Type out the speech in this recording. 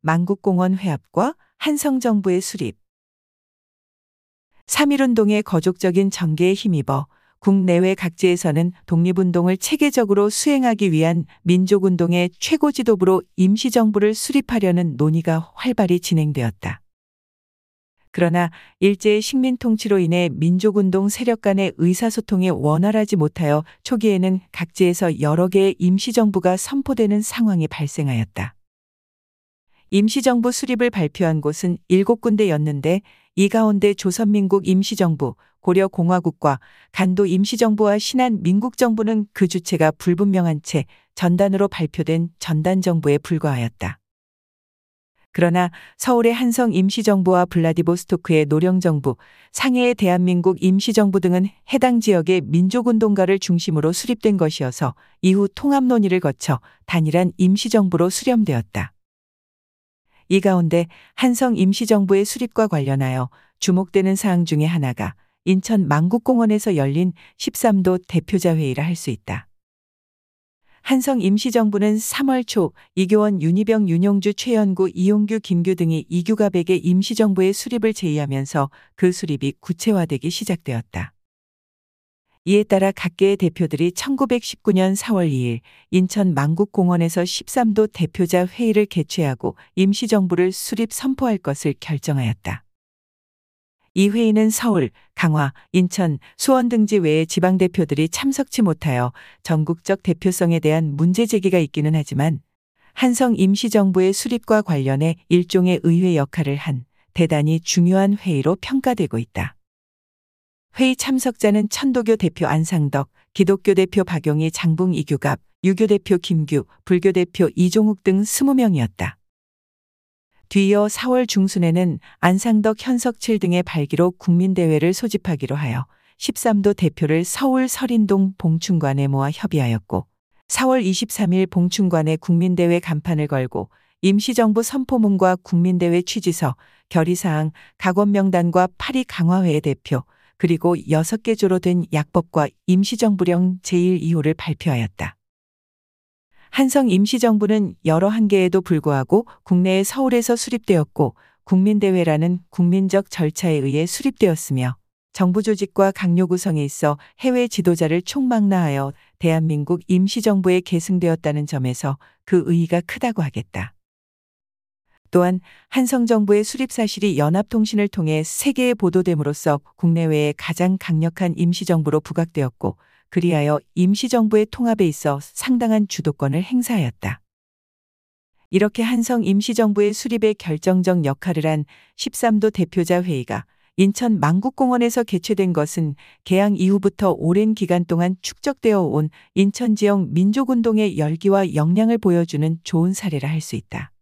만국공원 회합과 한성정부의 수립. 3.1운동의 거족적인 전개에 힘입어 국내외 각지에서는 독립운동을 체계적으로 수행하기 위한 민족운동의 최고 지도부로 임시정부를 수립하려는 논의가 활발히 진행되었다. 그러나 일제의 식민 통치로 인해 민족운동 세력 간의 의사소통이 원활하지 못하여 초기에는 각지에서 여러 개의 임시정부가 선포되는 상황이 발생하였다. 임시정부 수립을 발표한 곳은 일곱 군데였는데 이 가운데 조선민국 임시정부, 고려공화국과 간도 임시정부와 신한 민국정부는 그 주체가 불분명한 채 전단으로 발표된 전단정부에 불과하였다. 그러나 서울의 한성 임시정부와 블라디보스토크의 노령정부, 상해의 대한민국 임시정부 등은 해당 지역의 민족운동가를 중심으로 수립된 것이어서 이후 통합 논의를 거쳐 단일한 임시정부로 수렴되었다. 이 가운데 한성 임시정부의 수립과 관련하여 주목되는 사항 중의 하나가 인천 만국공원에서 열린 13도 대표자 회의라 할 수 있다. 한성 임시정부는 3월 초 이교원 윤희병 윤용주 최연구 이용규 김규 등이 이규갑에게 임시정부의 수립을 제의하면서 그 수립이 구체화되기 시작되었다. 이에 따라 각계의 대표들이 1919년 4월 2일 인천 만국공원에서 13도 대표자 회의를 개최하고 임시정부를 수립 선포할 것을 결정하였다. 이 회의는 서울, 강화, 인천, 수원 등지 외의 지방 대표들이 참석치 못하여 전국적 대표성에 대한 문제 제기가 있기는 하지만 한성 임시정부의 수립과 관련해 일종의 의회 역할을 한 대단히 중요한 회의로 평가되고 있다. 회의 참석자는 천도교 대표 안상덕, 기독교 대표 박용희 장붕 이규갑, 유교 대표 김규, 불교 대표 이종욱 등 20명이었다. 뒤이어 4월 중순에는 안상덕 현석칠 등의 발기로 국민대회를 소집하기로 하여 13도 대표를 서울 설인동 봉춘관에 모아 협의하였고 4월 23일 봉춘관에 국민대회 간판을 걸고 임시정부 선포문과 국민대회 취지서, 결의사항, 각원명단과 파리 강화회의 대표, 그리고 6개 조로 된 약법과 임시정부령 제1, 2호를 발표하였다. 한성 임시정부는 여러 한계에도 불구하고 국내에 서울에서 수립되었고 국민대회라는 국민적 절차에 의해 수립되었으며 정부 조직과 강요 구성에 있어 해외 지도자를 총망라하여 대한민국 임시정부에 계승되었다는 점에서 그 의의가 크다고 하겠다. 또한 한성정부의 수립 사실이 연합통신을 통해 세계에 보도됨으로써 국내외에 가장 강력한 임시정부로 부각되었고 그리하여 임시정부의 통합에 있어 상당한 주도권을 행사하였다. 이렇게 한성 임시정부의 수립에 결정적 역할을 한 13도 대표자 회의가 인천 만국공원에서 개최된 것은 개항 이후부터 오랜 기간 동안 축적되어 온 인천 지역 민족운동의 열기와 역량을 보여주는 좋은 사례라 할 수 있다.